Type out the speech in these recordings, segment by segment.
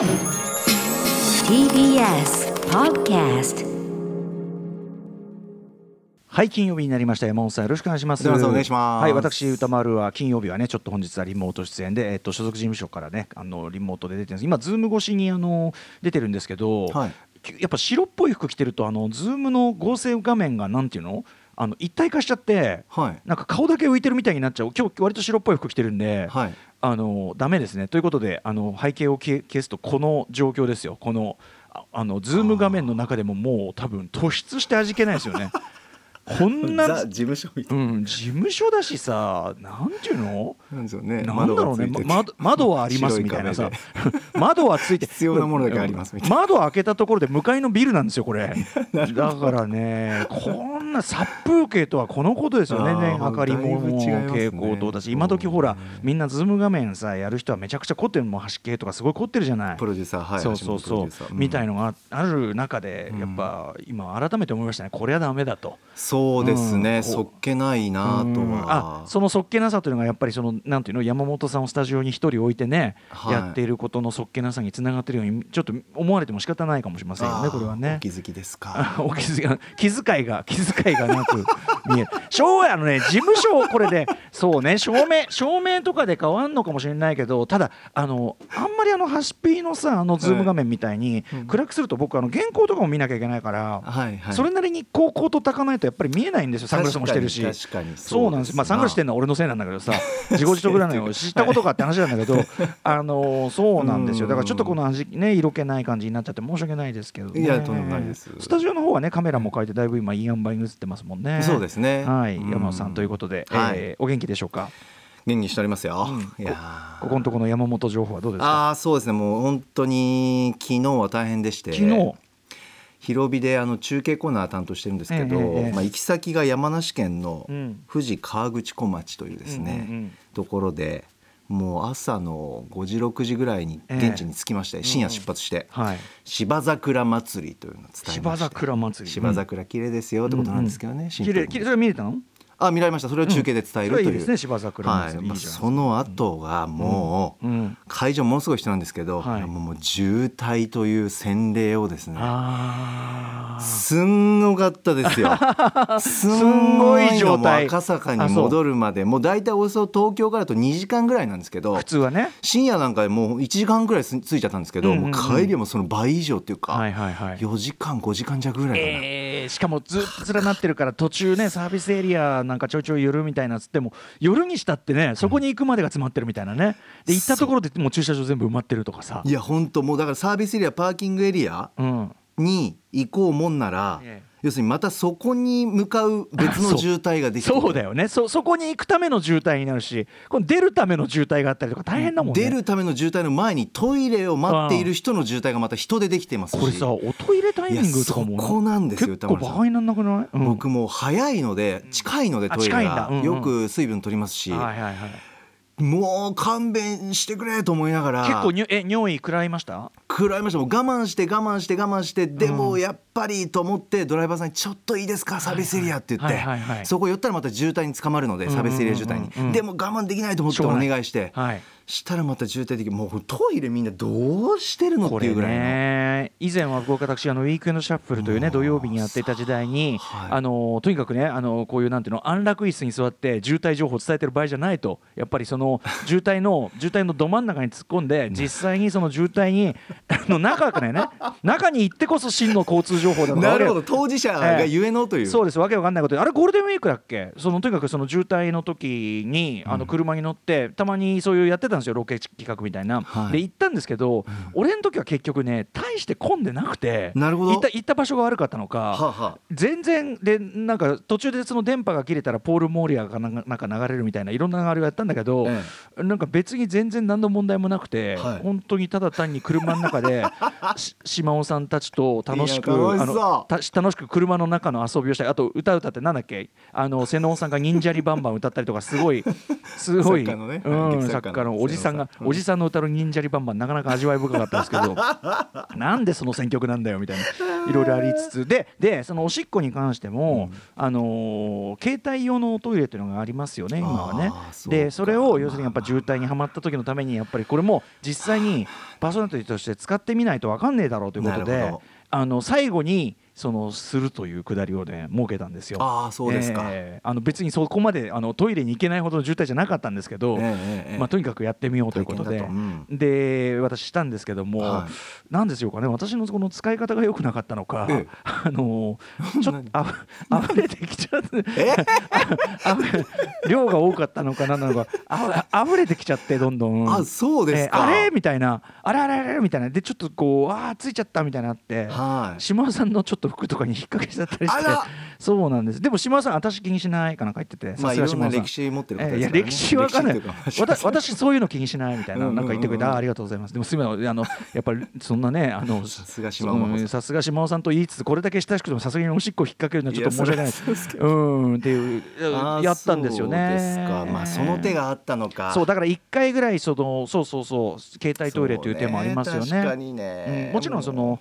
TBS Podcast はい金曜日になりました。山本さんよろしくお願いします。山本さんお願いします。はい私宇多丸は金曜日はねちょっと本日はリモート出演でえっと所属事務所からねあのリモートで出てるんです。今 Zoom 越しにあの出てるんですけど、はい。やっぱ白っぽい服着てるとあの Zoom の合成画面がなんていうの？あの一体化しちゃって、はい。なんか顔だけ浮いてるみたいになっちゃう。今日割と白っぽい服着てるんで、はいあのダメですね。ということであの背景を消消すとこの状況ですよ。このああのズーム画面の中でももう多分突出して味気ないですよね。こんなザ事務所うい。ん、事務所だしさなんていうの？なんですよね。なんだろうね。窓窓窓はありますみたいなさ。窓はついて必要なものだけありますみたいな。窓開けたところで向かいのビルなんですよこれ。だからねこんな殺風景とはこのことですよね。明かりも蛍光灯だし今時ほらみんなズーム画面さやる人はめちゃくちゃ凝ってるもん端系とかすごい凝ってるじゃない。プロデューサーはいそうそうそう、みたいののがある中でやっぱ今改めて思いましたね。これはダメだと。そうですうん。ねそっけないなとうん。はあそのそっけなさというのがやっぱりそのなんていうの山本さんをスタジオに一人置いてね、はい。やっていることのそっけなさにつながっているようにちょっと思われても仕方ないかもしれませんよねこれはね。お。気づきですか。あ お気づき気遣いが気遣いがなく見える。昭和のね事務所これでそうね照明照明とかで変わんのかもしれないけどただあのあんまりあのハシピーのさあの Zoom 画面みたいにうん。暗くすると僕あの原稿とかも見なきゃいけないから、はいはい。それなりにこうこうとたかないとやっぱり見えないんですよ。サングラスもしてるし。そうなんです。まあ、サングラスしてるのは俺のせいなんだけどさ自業自得なのよ。知ったことかって話なんだけど、あのーそうなんですよ。だからちょっとこの味、ね、色気ない感じになっちゃって申し訳ないですけど、ね、いやとんでもないです。スタジオの方はねカメラも変えてだいぶ今いい塩梅に映ってますもんね。そうですね。はい。うん。山本さんということで、はい。えーお元気でしょうか？元気しておりますよ。うん。いやー。ここのところの山本情報はどうですか？ああそうですね。もう本当に昨日は大変でして。昨日？広尾であの中継コーナー担当してるんですけど、ええええ。まあ、行き先が山梨県のうん。富士河口湖町というですね、うんうんうん。ところでもう朝の5時6時ぐらいに現地に着きまして、深夜出発して、はい。芝桜祭りというのを伝えまして。芝桜祭り。芝桜綺麗ですよってことなんですけどね、シンプルに。綺麗綺麗。それ見れたの？あ見られました。それを中継で伝えるという、それいいですね芝桜はい。まあ、その後がもう、うん。会場ものすごい人なんですけど、はい。もう渋滞という洗礼をですねすんごかったですよ。すんごい状態。赤坂に戻るまでもう大体およそ東京からだと2時間ぐらいなんですけど普通はね。深夜なんかでもう1時間ぐらいす着いちゃったんですけど、うんうんうん。もう帰りはもうその倍以上っていうか、はいはいはい。4時間5時間弱ぐらいかな。えーしかもずっと連なってるから途中ねサービスエリアなんかちょいちょい夜みたいなっつっても夜にしたってねそこに行くまでが詰まってるみたいなね。で行ったところでもう駐車場全部埋まってるとかさ。いや本当もうだからサービスエリアパーキングエリアうんに行こうもんなら、ええ。要するにまたそこに向かう別の渋滞ができる。そうだよね。そそこに行くための渋滞になるしこの出るための渋滞があったりとか大変だもんね。出るための渋滞の前にトイレを待っている人の渋滞がまた人でできてますし。これさおトイレタイミングとかもそこなんですよ。結構になんなくない、うん。僕もう早いので近いのであトイレ近いんだ。うんうん。がよく水分取りますし、はいはいはいもう勘弁してくれと思いながら。結構にえ尿意食らいました？食らいました。もう我慢して我慢して我慢して。でもやっぱりと思ってドライバーさんに「ちょっといいですか？サービスエリア」って言って、そこ寄ったらまた渋滞に捕まるので、サービスエリア渋滞に、うんでも我慢できないと思ってお願いして、はい。したらまた渋滞的もうトイレみんなどうしてるのっていうぐらいの。ね以前は私あのウィークエンドシャッフルというねうん。土曜日にやっていた時代に、はい。あのとにかくねあのこういうなんていうの安楽椅子に座って渋滞情報を伝えてる場合じゃないとやっぱりその 渋滞の渋滞のど真ん中に突っ込んで実際にその渋滞にあの中からね中に行ってこそ真の交通情報なるほど。当事者がゆえのという、そうですわけわかんないこと。であれゴールデンウィークだっけ？そのとにかくその渋滞の時にあの車に乗って、たまにそういうやってたんですよロケ企画みたいな、はい。で行ったんですけど、俺の時は結局ね大して混んでなくてなるほど。行った行った場所が悪かったのか、はあはあ。全然でなんか途中でその電波が切れたらポール・モーリアがなんか流れるみたいないろんな流れをやったんだけど、えなんか別に全然何の問題もなくて、はい。本当にただ単に車の中で し島尾さんたちと楽しくあのた楽しく車の中の遊びをしたりあと歌歌ってなんだっけ？あの瀬能さんが忍者リバンバン歌ったりとかすごい すごい、作家のね。うん、劇作作家の家のおじさんがおじさんの歌の忍者リバンバンなかなか味わい深かったんですけど なんでその選曲なんだよみたいないろいろありつつででそのおしっこに関しても、あのー携帯用のトイレっていうのがありますよね今はね。でそれを要するにやっぱ渋滞にはまった時のためにやっぱりこれも実際にパーソナリティとして使ってみないと分かんねえだろうということであの最後にそのするというくだりをね設けたんですよ。ああそうですか、えーあの別にそこまであのトイレに行けないほどの渋滞じゃなかったんですけど、ええええまあ、とにかくやってみようということで、体験だと。で私したんですけども、はなんでしょうかね私のこの使い方が良くなかったのか、ええ。あのちょっとあふ溢れてきちゃって 量が多かったのかなんなのかあ溢れてきちゃってどんどん。あそうですか、えーあれ？みたいな。あれあれあれ？みたいな。でちょっとこうあーついちゃったみたいになって、はい。島田さんのちょっと服とかに引っ掛けちゃったりして。そうなんです。でも島田さん私気にしないかなんか言ってて。まあいろん歴史持ってる方ですからね。歴史わかんない。私そういうの気にしないみたいなうんうんうん。うんなんか言ってくれてあーありがとうございます。でもすみませんあの やっぱりそんなねあのさすが島尾さすが島尾さんと言いつつこれだけ親しくてもさすがにおしっこ引っ掛けるのはちょっと申し訳ないです。うんっていうやったんですよね。そうですか。まあその手があったのか。そうだから一回ぐらいそのそうそうそう携帯トイレという手もありますよね。そう確かにね、うんもちろんその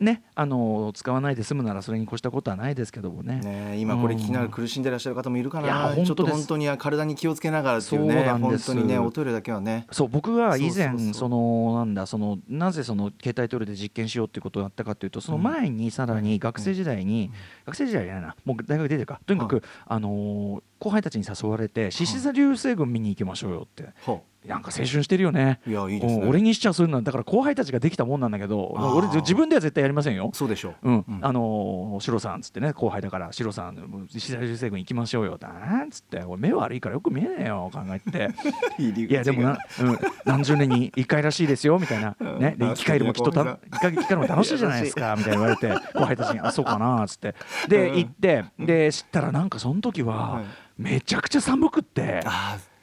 ねあの使わないで済むならそれに越したことはないですけどもね。ね、今これ聞きながら苦しんでらっしゃる方もいるかいやな、本当ですちょっと本当に体に気をつけながらっていうねそうなんです。本当にねおトイレだけはね。そう僕が以前そのなんだそのなぜその携帯トイレで実験しようっていうことをやったかというとその前にさらに学生時代に、学生時代じゃないな。もう大学出てるか。とにかく、あのー後輩たちに誘われて獅子座流星群見に行きましょうよって。ほなんか青春してるよね。ういやいいですね。うん俺にしちゃそういうのはだから後輩たちができたもんなんだけど俺自分では絶対やりませんよ。そうでしょう、うん。うん。あのー、シロさんっつってね後輩だからシロさん獅子座流星群行きましょうよってなんつって。俺目悪いからよく見えねえよ考えて。いやでもな、うん、何十年に一回らしいですよみたいな、ね、で生き返るもきっとた生き返るも楽しいじゃないですかみたいな言われて後輩たちに「あそうかな」っつって。でうん。行ってで知ったらなんかその時ははい。めちゃくちゃ寒くって。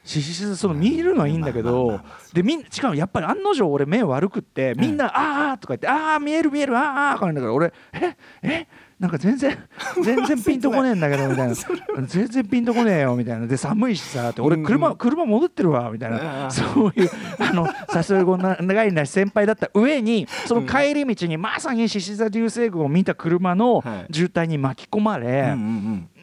ししその見るのはいいんだけどでみんしかもやっぱり案の定俺目悪くってみんな「あーあー」とか言って「ああ見える見えるあーあー」とか言うんだから俺「ええなんか全然 全然ピンとこねえんだけど」みたいな「全然ピンとこねえよ」みたいな。で寒いしさって俺うん。車車戻ってるわみたいあなー。そういうあのさすがな長いな先輩だった上にその帰り道にまさに獅子座流星群を見た車のはい。渋滞に巻き込まうんれう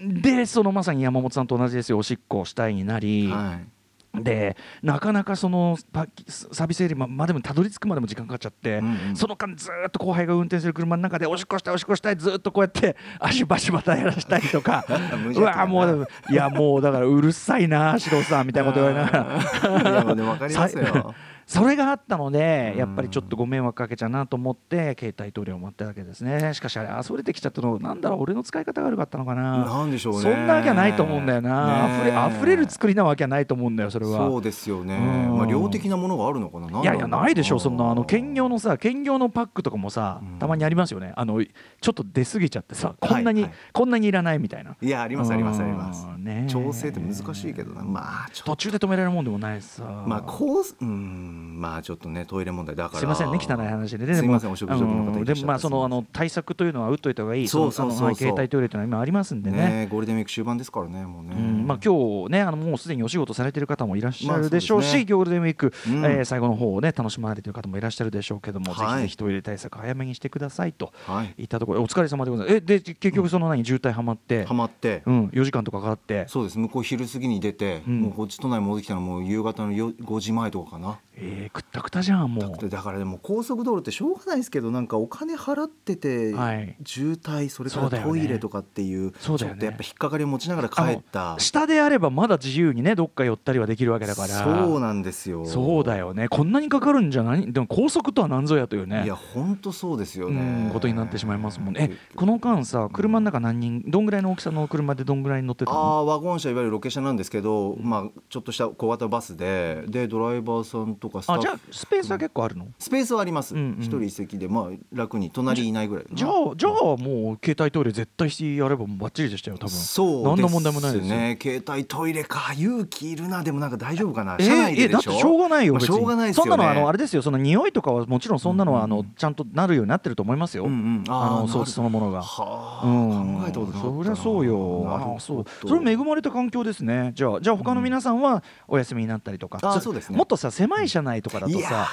ん。でそのまさに山本さんと同じですよおしっこをしたいになうりん。はいでなかなかそのパサービスエリアまでもたどり着くまでも時間かかっちゃって、うんうん。その間ずーっと後輩が運転する車の中でおしっこしたいおしっこしたいずーっとこうやって足バシバタやらしたりとか。無うわもういやもうだからうるさいな四郎さんみたいなこと言われながら。いやもうねわかりますよそれがあったのでうん。やっぱりちょっとご迷惑かけちゃうなと思って携帯トイレを持ったわけですね。しかしあれ溢れてきちゃったのなんだろう俺の使い方が悪かったのかな。なんでしょうね。そんなわけはないと思うんだよな、ね溢れ溢れる作りなわけはないと思うんだよそれは。そうですよね。うん。まあ量的なものがあるのかな。いやいやないでしょそんな。あの兼業のさ兼業のパックとかもさうん。たまにありますよね。あのちょっと出過ぎちゃってさこんなに、はいはい。こんなにいらないみたいな。いやありますありますあります。調整って難しいけどな。まあ途中で止められるもんでもないしさ。まあこううんまあちょっとねトイレ問題だから。すいませんね汚い話でね。すいでもませんお食事の方でもまあそのあの対策というのは打っといた方がいい。そうそうそう携帯トイレというのは今ありますんでね。ねゴールデンウィーク終盤ですからねもうね。うんまあ、今日ねあのもうすでにお仕事されてる方もいらっしゃるでしょうし、ゴールデンウィーク、うん。えー最後の方をね楽しまれてる方もいらっしゃるでしょうけども、はい。ぜひぜひトイレ対策早めにしてくださいとはいいったところお疲れ様でございます。えで結局その何渋滞はまって、ハマって。うん、4時間とかかかって、そうです。向こう昼過ぎに出てうん。もうこっち都内戻ってきたのもう夕方のよ5時前とかかなえー、くったくたじゃんもう。だからでも高速道路ってしょうがないですけどなんかお金払っててはい。渋滞それからトイレとかっていうちょっそうだよね。とやっぱ引っかかりを持ちながら帰った。下であればまだ自由にねどっか寄ったりはできるわけだから。そうなんですよ。そうだよね。こんなにかかるんじゃない？でも高速とは何ぞやというね。いや本当そうですようんねことになってしまいますもんね。えこの間さ車の中何人？どんぐらいの大きさの車でどんぐらい乗ってたあのーワゴン車いわゆるロケ車なんですけど、まあ、ちょっとした小型バスででドライバーさんとかスあじゃあスペースは結構あるの？スペースはあります。一、うんうん。人一席で、まあ、楽に隣いないぐらいじゃあじゃあもう携帯トイレ絶対してやればバッチリでしたよ多分。そう何の問題もないですよ。ね携帯トイレか。勇気いるな。でもなんか大丈夫かな、え車内ーえだっででしてょしょうがないよまあしょうがないですよね。そんなのはあのあれですよ。その匂いとかはもちろんそんなのはあのうんうんちゃんとなるようになってると思いますよ、うんうん。あの装置そのものが。はあ、うん、考えたことなそりゃそうよ。あそう。それ恵まれた環境ですね。じゃあじゃあ他の皆さんはお休みになったりとか、そあそうですね。もっとさ狭い車内とかだとさ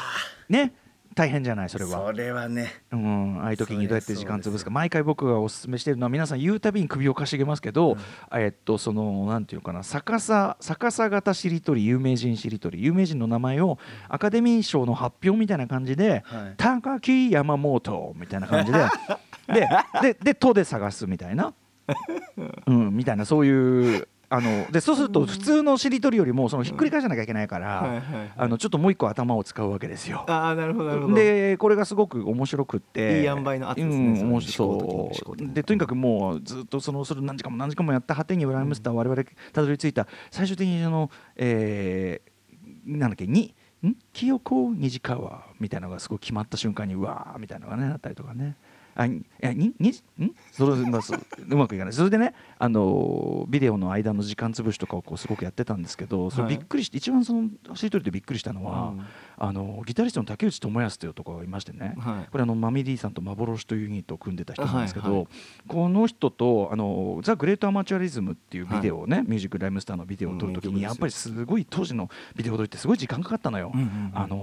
ね大変じゃないそれは。それはね。うん、ああいう時にどうやって時間潰すか。毎回僕がお勧めしてるのは皆さん言うたびに首をかしげますけど、えっとそのなんていうかな。逆さ逆さ型しりとり有名人しりとり有名人の名前をアカデミー賞の発表みたいな感じではい「高木山本」みたいな感じでででで「と」で探すみたいな、うん、みたいなそういう。あのでそうすると普通のしりとりよりもそのひっくり返さなきゃいけないから、あのちょっともう一個頭を使うわけですよ。ああなるほどなるほど。でこれがすごく面白くって。いい塩梅の圧ですねうん、面白思考的にでとにかくもうずっとそのそれ何時間も何時間もやった果てに「ウライムスター」我々たどり着いた最終的にそのえー、なんだっけにん？清子虹川みたいなのがすごい決まった瞬間にうわーみたいなのがねあったりとかね。あいやににん？それ、ま、うまくいかない。それでねあのビデオの間の時間潰しとかをこうすごくやってたんですけどそれびっくりして、一番そのしりとりでびっくりしたのは、うん。あのギタリストの竹内智康という男がいましてね、はい。これあのマミディさんと幻というユニットを組んでた人なんですけど、はいはい。この人とあのザ・グレート・アマチュアリズムっていうビデオをね、ミュージック・ライムスターのビデオを撮るときにやっぱりすごい当時のビデオ撮りってすごい時間かかったのよ、うんうんうん。あの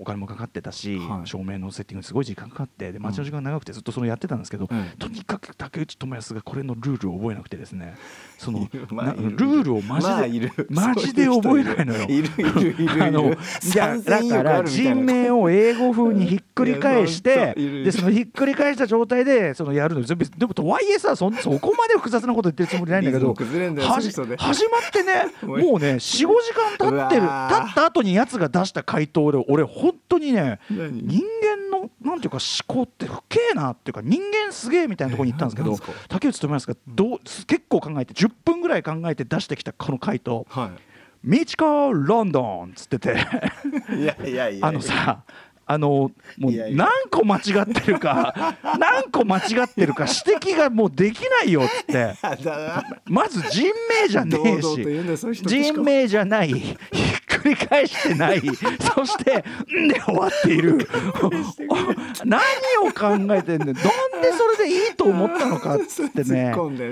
お金もかかってたし、はい。照明のセッティングにすごい時間かかってで待ちの時間が長くてずっとそれやってたんですけど、うんとにかく竹内智康がこれのルールを覚えなくてですね。その、まあルる。ールをマジで、まあマジで覚えないのよ。いるいるいるいる。あのいやから人名を英語風にひっくり返してでそのひっくり返した状態でそのやるのでもとはいえさそんそこまで複雑なこと言ってるつもりないんだけど 始まってねもうね45時間経ってる経った後にやつが出した回答で俺本当にね何？人間のなんていうか思考って不敬なっていうか人間すげえみたいなところに行ったんですけど竹内智康がどう結構考えて10分ぐらい考えて出してきたこの回答。は「ミチコロンドン」っつってて。いいやいやいや。あのさあのもう何個間違ってるか 何個間違ってるか指摘がもうできないよっつって。まず人名じゃねえし。人名じゃないり返してない。そして「ん」で終わっている。何を考えてんだよなんでそれでいいと思ったのかっつってね。突っ込んで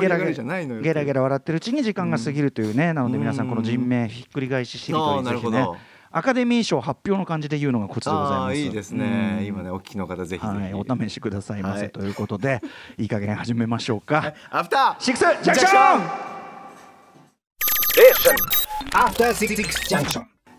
ゲラゲりじゃないのよラゲラゲラ笑ってるうちに時間が過ぎるというね、なので皆さんこの人名ひっくり返ししりとりぜひね。アカデミー賞発表の感じで言うのがコツでございあます。あいいですね。うん。今ねお聞きの方ぜひはい、お試しくださいませ、はい。ということでいい加減始めましょうか。アフター。シックスジャン。クション.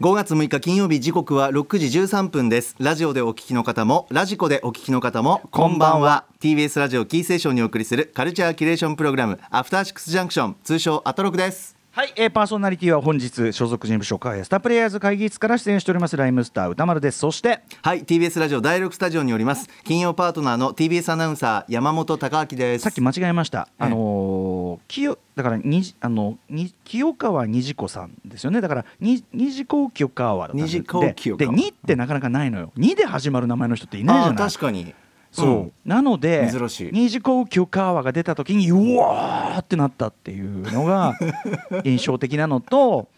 5月6日金曜日時刻は6時13分です。ラジオでお聞きの方もラジコでお聞きの方もこんばんは。TBS ラジオキーセーションにお送りするカルチャーキュレーションプログラムアフターシックスジャンクション通称アトロクです。はい、えー、パーソナリティは本日所属事務所カースタプレイヤーズ会議室から出演しておりますライムスター歌丸です。そしてはい TBS ラジオ第6スタジオにおります金曜パートナーの TBS アナウンサー山本貴明です。さっき間違えました、ええあのー清だからにじあのに清川虹子さんですよね。だからに虹子清川だったんででで2ってなかなかないのよ。2で始まる名前の人っていないじゃない。確かに。そう、ん。なので珍しい。虹子清川が出た時にうわーってなったっていうのが 印象的なのと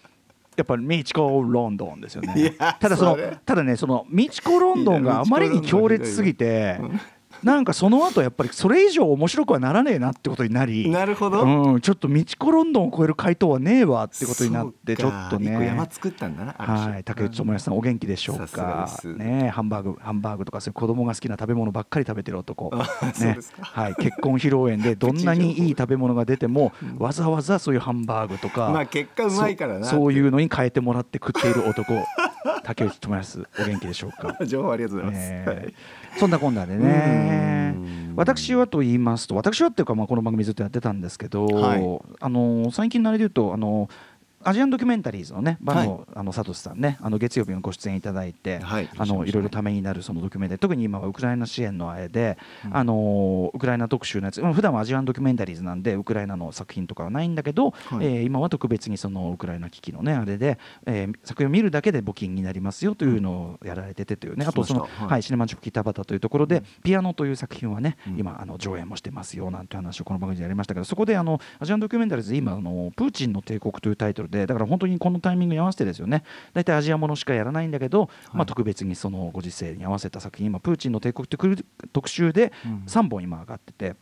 やっぱりミチコロンドンですよいねやただそのただねそのミチコロンドンがあまりに強烈すぎてなんかその後やっぱりそれ以上面白くはならねえなってことになりなるほど。うん、ちょっとミチコロンドンを超える回答はねえわってことになってちょっとね。山作ったんだなはい、竹内智康さん、お元気でしょうか。ね、ハンバーグ、ハンバーグとか、そういう子供が好きな食べ物ばっかり食べてる男。あそうねですか、はい、結婚披露宴で、どんなに いい食べ物が出ても、わざわざそういうハンバーグとか。まあ結果うまいからなそそういうのに変えてもらって食っている男。竹内智康、お元気でしょうか。情報ありがとうございます、え。ーはいそんなこんなでね。うん。私はと言いますと私はっていうかまあこの番組ずっとやってたんですけど、はい。あの最近のあれで言うとあのアジアンドキュメンタリーズのねバの,、あのサトシさんねあの月曜日のご出演いただいて、はい。あのいろいろためになるそのドキュメンタリー特に今はウクライナ支援のあれで、あのウクライナ特集のやつまあ普段はアジアンドキュメンタリーズなんでウクライナの作品とかはないんだけど、はい。えー今は特別にそのウクライナ危機のねあれで、えー作品を見るだけで募金になりますよというのをやられててというね、あとそのはい。はい、シネマチョキタバタというところで、ピアノという作品はね、今あの上演もしてますよなんて話をこの番組でやりましたけどそこであのアジアンドキュメンタリーズで今あのプーチンの帝国というタイトルでだから本当にこのタイミングに合わせてですよね。大体アジアものしかやらないんだけど、まあ、特別にそのご時世に合わせた作品今プーチンの帝国という特集で3本今上がってて。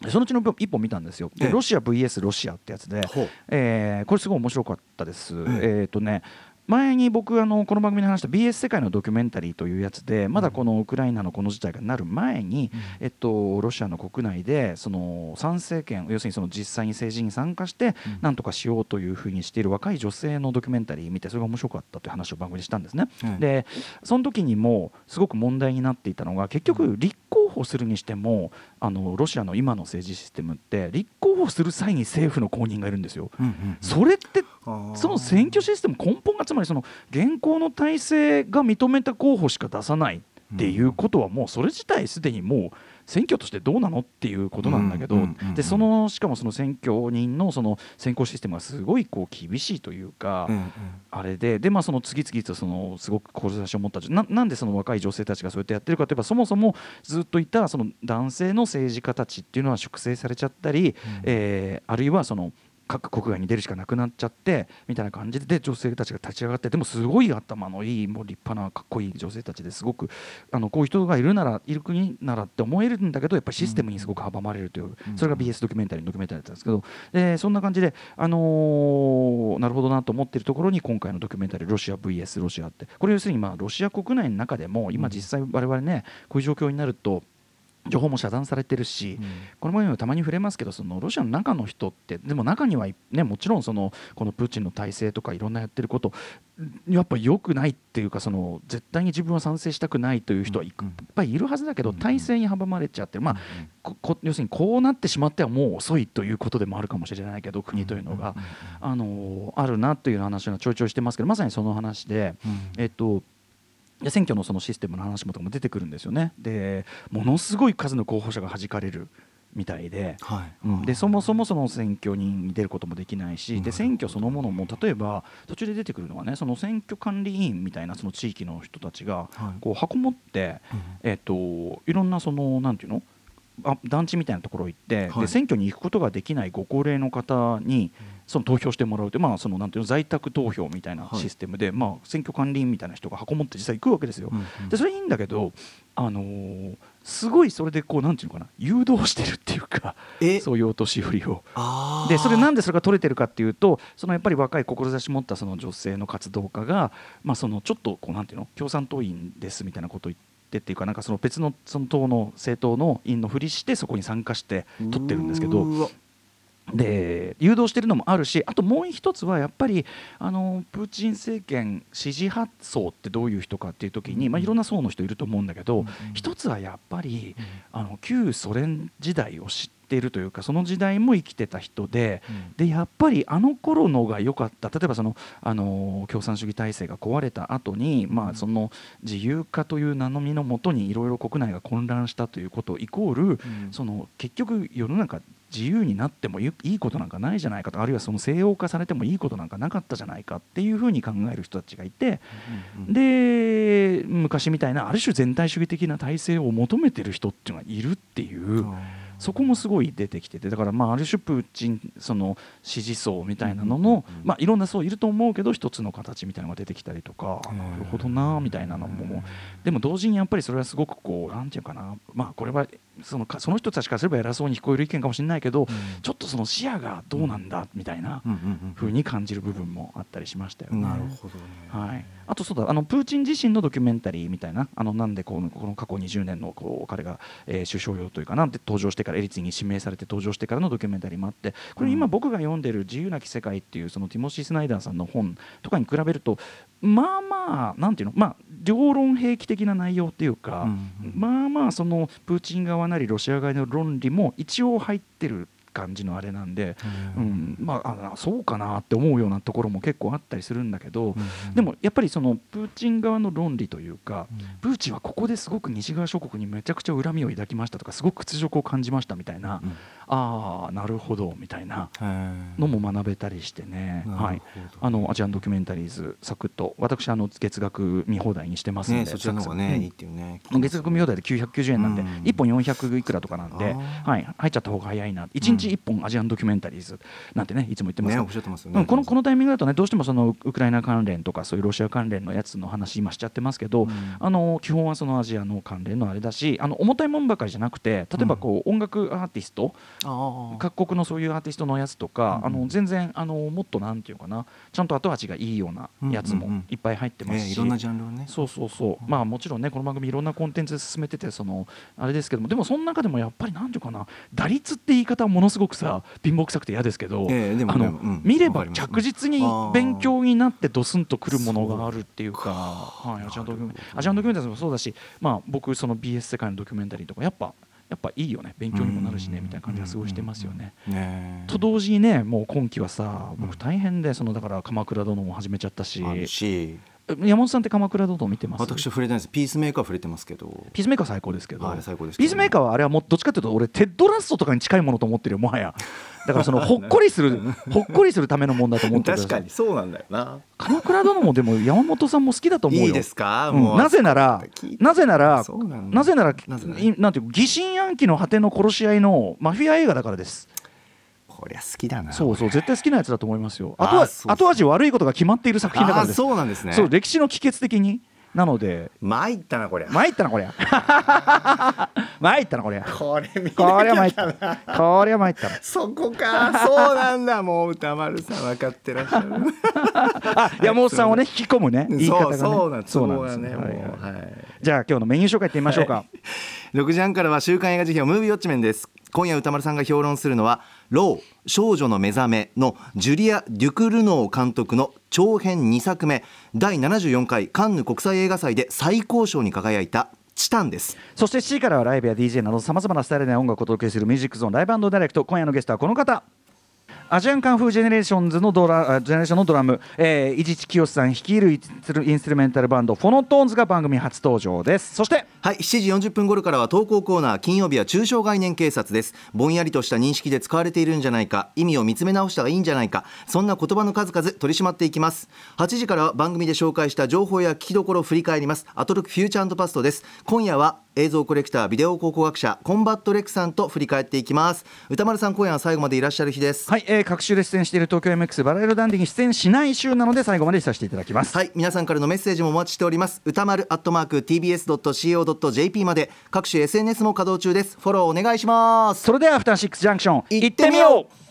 でそのうちの1本見たんですよ、ロシア VS ロシアってやつで。えーこれすごい面白かったです。えーとね前に僕あのこの番組で話した BS 世界のドキュメンタリーというやつでまだこのウクライナのこの事態がなる前に、えっと、ロシアの国内でその参政権要するにその実際に政治に参加して何とかしようというふうにしている若い女性のドキュメンタリー見てそれが面白かったという話を番組でしたんですね。うん。でその時にもすごく問題になっていたのが結局立候補するにしてもあのロシアの今の政治システムって立候補する際に政府の公認がいるんですよ。うんうんそれってその選挙システム根本がつまりその現行の体制が認めた候補しか出さないっていうことはもうそれ自体すでにもう選挙としてどうなのっていうことなんだけどうんうんうんうんでそのしかもその選挙人のその選考システムがすごいこう厳しいというか。うんうんあれでで、まあ、その次々とそのすごく志を持ったななんでその若い女性たちがそうやってやってるかといえばそもそもずっといたその男性の政治家たちっていうのは粛清されちゃったり、えーあるいはその各国外に出るしかなくなっちゃってみたいな感じでで女性たちが立ち上がってでもすごい頭のいいもう立派なかっこいい女性たちですごくあのこういう人がいるならいる国ならって思えるんだけどやっぱりシステムにすごく阻まれるという、それが BS ドキュメンタリーのドキュメンタリーだったんですけどでそんな感じで、あのーなるほどなと思っているところに今回のドキュメンタリー「ロシア VS ロシア」って。これ要するにまあロシア国内の中でも今実際我々ねこういう状況になると情報も遮断されてるし、この前もたまに触れますけどそのロシアの中の人ってでも中には、ね、もちろんそのこのプーチンの体制とかいろんなやってることやっぱ良くないっていうかその絶対に自分は賛成したくないという人はいっぱいいるはずだけど体制に阻まれちゃって、まあ、要するにこうなってしまってはもう遅いということでもあるかもしれないけど国というのが、あのあるなという話がちょいちょいしてますけどまさにその話で、えっとで選挙のそのシステムの話もとかも出てくるんですよね。でものすごい数の候補者が弾かれるみたいで,、はい。うん、でそもそもその選挙に出ることもできないしで選挙そのものも例えば途中で出てくるのはねその選挙管理委員みたいなその地域の人たちがはい。こう箱持って、えっといろんなそのなんていうの？あ団地みたいなところ行って、はい。で選挙に行くことができないご高齢の方にその投票してもらうという、まあ、そのなんていうの在宅投票みたいなシステムで、まあ、選挙管理員みたいな人が箱持って実際行くわけですよ。うんうん。でそれいいんだけど、あのーすごいそれでこうなんていうのかな誘導してるっていうかえ？そういうお年寄りを。でそれなんでそれが取れてるかっていうとそのやっぱり若い志持ったその女性の活動家が、まあ、そのちょっとこうなんていうの共産党員ですみたいなことを言ってっていうかなんかその別のその党の政党の員のふりしてそこに参加して取ってるんですけどで誘導してるのもあるしあともう一つはやっぱりあのプーチン政権支持派層ってどういう人かっていう時に、まあ、いろんな層の人いると思うんだけど、一つはやっぱり、あの旧ソ連時代を知っているというかその時代も生きてた人で,、でやっぱりあの頃のが良かった。例えばそのあの共産主義体制が壊れた後に、まあその自由化という名のみのもとにいろいろ国内が混乱したということイコール、その結局世の中自由になってもいいいことなんかないじゃないかとあるいはその西洋化されてもいいことなんかなかったじゃないかっていうふうに考える人たちがいて、で昔みたいなある種全体主義的な体制を求めてる人っていうのがいるっていう。そこもすごい出てきててだからまあある種プーチンその支持層みたいなのの、まあ、いろんな層いると思うけど一つの形みたいなのが出てきたりとかなるほどなみたいなのも。でも同時にやっぱりそれはすごくこうなんていうかな。まあこれはそのかその人たちからすれば偉そうに聞こえる意見かもしれないけど、ちょっとその視野がどうなんだみたいなうんうに感じる部分もあったりしましたよね。うん。なるほどね。はい、あとそうだあのプーチン自身のドキュメンタリーみたいなあのなんでこのこの過去20年のこう彼が、えー首相用というかなんで登場してからエリツィンに指名されて登場してからのドキュメンタリーもあってこれ今僕が読んでる「自由なき世界」っていうそのティモシー・スナイダーさんの本とかに比べるとまあまあなんていうのまあ両論兵器的な内容っていうか、うんまあまあそのプーチン側なりロシア側の論理も一応入ってる感じのあれなんで、うん、まああそうかなって思うようなところも結構あったりするんだけど、でもやっぱりそのプーチン側の論理というか、プーチンはここですごく西側諸国にめちゃくちゃ恨みを抱きましたとかすごく屈辱を感じましたみたいな、ああなるほどみたいなのも学べたりしてね、はい、あのアジアンドキュメンタリーズサクッと私あの月額見放題にしてますんで、ねそちらの方がねいいっていうね。月額見放題で990円なんで、うん。1本400いくらとかなんで、あはい、入っちゃった方が早いな。1日1本アジアンドキュメンタリーズなんてねいつも言ってます。ねおっしゃってますよね。うんこのこのタイミングだとねどうしてもそのウクライナ関連とかそういうロシア関連のやつの話今しちゃってますけど、うん。あの基本はそのアジアの関連のあれだしあの重たいもんばかりじゃなくて例えばこう、音楽アーティスト各国のそういうアーティストのやつとか、あの全然あのもっとなんていうかなちゃんと後味がいいようなやつもいっぱい入ってますし、ええいろんなジャンルをね。そうそうそう、まあもちろんねこの番組いろんなコンテンツで進めててそのあれですけどもでもその中でもやっぱりなんていうかな打率って言い方はものすごくさ貧乏くさくて嫌ですけど、あの、見れば着実に勉強になってドスンとくるものがあるっていうかはい、アジアンドキュメンアジアンドキュメンタリーもそうだし、まあ、僕その BS 世界のドキュメンタリーとかやっぱやっぱいいよね勉強にもなるしねみたいな感じがすごいしてますよね。と同時にねもう今期はさ僕大変でそのだから「鎌倉殿」も始めちゃったし山本さんって「鎌倉殿」見てます？私は触れてないです。ピースメーカーは触れてますけど。ピースメーカー最高ですけど、はい最高ですけど。ピースメーカーはあれはもうどっちかというと俺テッドラストとかに近いものと思ってるよもはや。だからそのほっこりする ほっこりするためのもんだと思ってる。確かにそうなんだよな。鎌倉殿もでも山本さんも好きだと思うよ。いいですか？うん。なぜならなぜならなぜならなぜなら。いなんていう疑心暗鬼の果ての殺し合いのマフィア映画だからですこりゃ好きだなそうそう絶対好きなやつだと思いますよ。後味悪いことが決まっている作品だからです。そうなんですね。そう歴史の帰結的に。なので参ったなこりゃ。参ったなこりゃ。参ったなこりゃ。これ見こりゃ参ったこりゃ参ったな。そこか。そうなんだ。もう歌丸さん分かってらっしゃる。あ山本さんをね引き込むね。言い方がね。そうそうなんそうなんですねもうはい。じゃあ今日のメニュー紹介いってみましょうか、6時半からは週刊映画辞表ムービーウォッチメンです。今夜歌丸さんが評論するのはロー少女の目覚めのジュリア・デュクルノー監督の長編2作目第74回カンヌ国際映画祭で最高賞に輝いたチタンです。そして C からはライブや DJ などさまざまなスタイルで音楽をお届けするミュージックゾーン Live Direct。今夜のゲストはこの方。 ASIAN KUNG-FU GENERATION のドラジェネレーションのドラム、えー、伊地知清さん率いるインストゥインストゥルメンタルバンド PHONO TONES が番組初登場です。そしてはい7時40分頃からは投稿コーナー金曜日は抽象概念警察です。ぼんやりとした認識で使われているんじゃないか意味を見つめ直したらいいんじゃないかそんな言葉の数々取り締まっていきます。8時からは番組で紹介した情報や聞きどころを振り返ります。アトロク Future Past です。今夜は映像コレクタービデオ考古学者コンバット REC さんと振り返っていきます。宇多丸さん今夜は最後までいらっしゃる日です。はい、えー、各週で出演している東京 MX バラいろダンディに出演しない週なので最後までさせていただきます。はい皆さんからのメッセージもお待ちしております。歌丸アットマーク TBS.CO.JP まで。各種 SNS も稼働中です。フォローお願いします。それではアフターシックスジャンクション行っててみみよう。よう。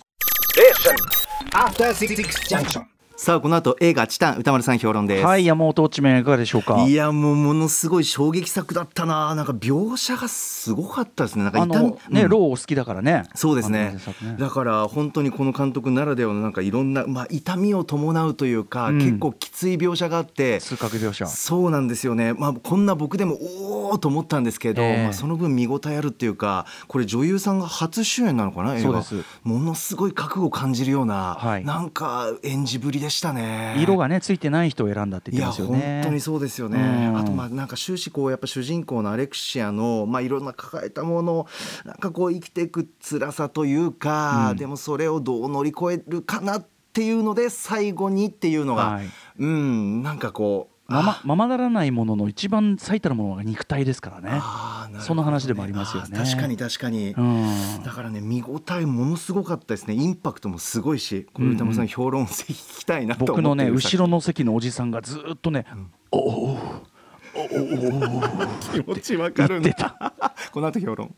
After Six Junction. さあこの後映画チタン歌丸さん評論です。はい山本落ち面いかがでしょうか？いやもうものすごい衝撃作だったな。なんか描写がすごかったですね。なんかあ痛みのね、うん。ローお好きだからね。そうですね。ね。だから本当にこの監督ならではのなんかいろんな、まあ、痛みを伴うというか、うん。結構きつい描写があって。数角描写。そうなんですよね、まあ、こんな僕でもおおと思ったんですけど、ええ。まあ、その分見応えあるっていうかこれ女優さんが初主演なのかな映画。そうです。ものすごい覚悟を感じるような、はい。なんか演じぶりでしたね。色がねついてない人を選んだって言ってますよね。本当にそうですよね、うん。あとまあなんか終始こうやっぱ主人公のアレクシアのまあいろんな抱えたものをなんかこう生きていく辛さというか、うん。でもそれをどう乗り越えるかなっていうので最後にっていうのが、はい。うんなんかこうままままならないものの一番最たるものが肉体ですからね。あーなるほどね。その話でもありますよね。確かに確かに、うん。だからね見応えものすごかったですね。インパクトもすごいしこれ歌丸さん評論ぜひ聞きたいなと思って僕のねる後ろの席のおじさんがずーっとね、おお気持ちわかるな。この後評論。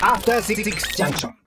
After Six Junction.